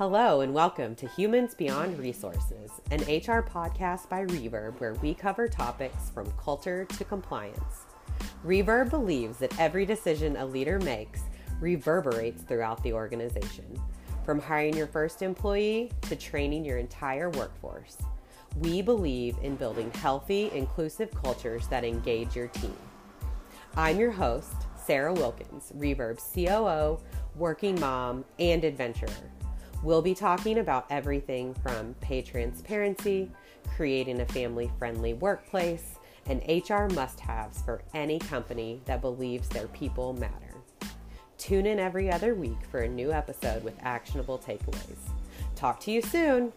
Hello, and welcome to Humans Beyond Resources, an HR podcast by Reverb where we cover topics from culture to compliance. Reverb believes that every decision a leader makes reverberates throughout the organization, from hiring your first employee to training your entire workforce. We believe in building healthy, inclusive cultures that engage your team. I'm your host, Sarah Wilkins, Reverb's COO, working mom, and adventurer. We'll be talking about everything from pay transparency, creating a family friendly workplace, and HR must haves for any company that believes their people matter. Tune in every other week for a new episode with actionable takeaways. Talk to you soon.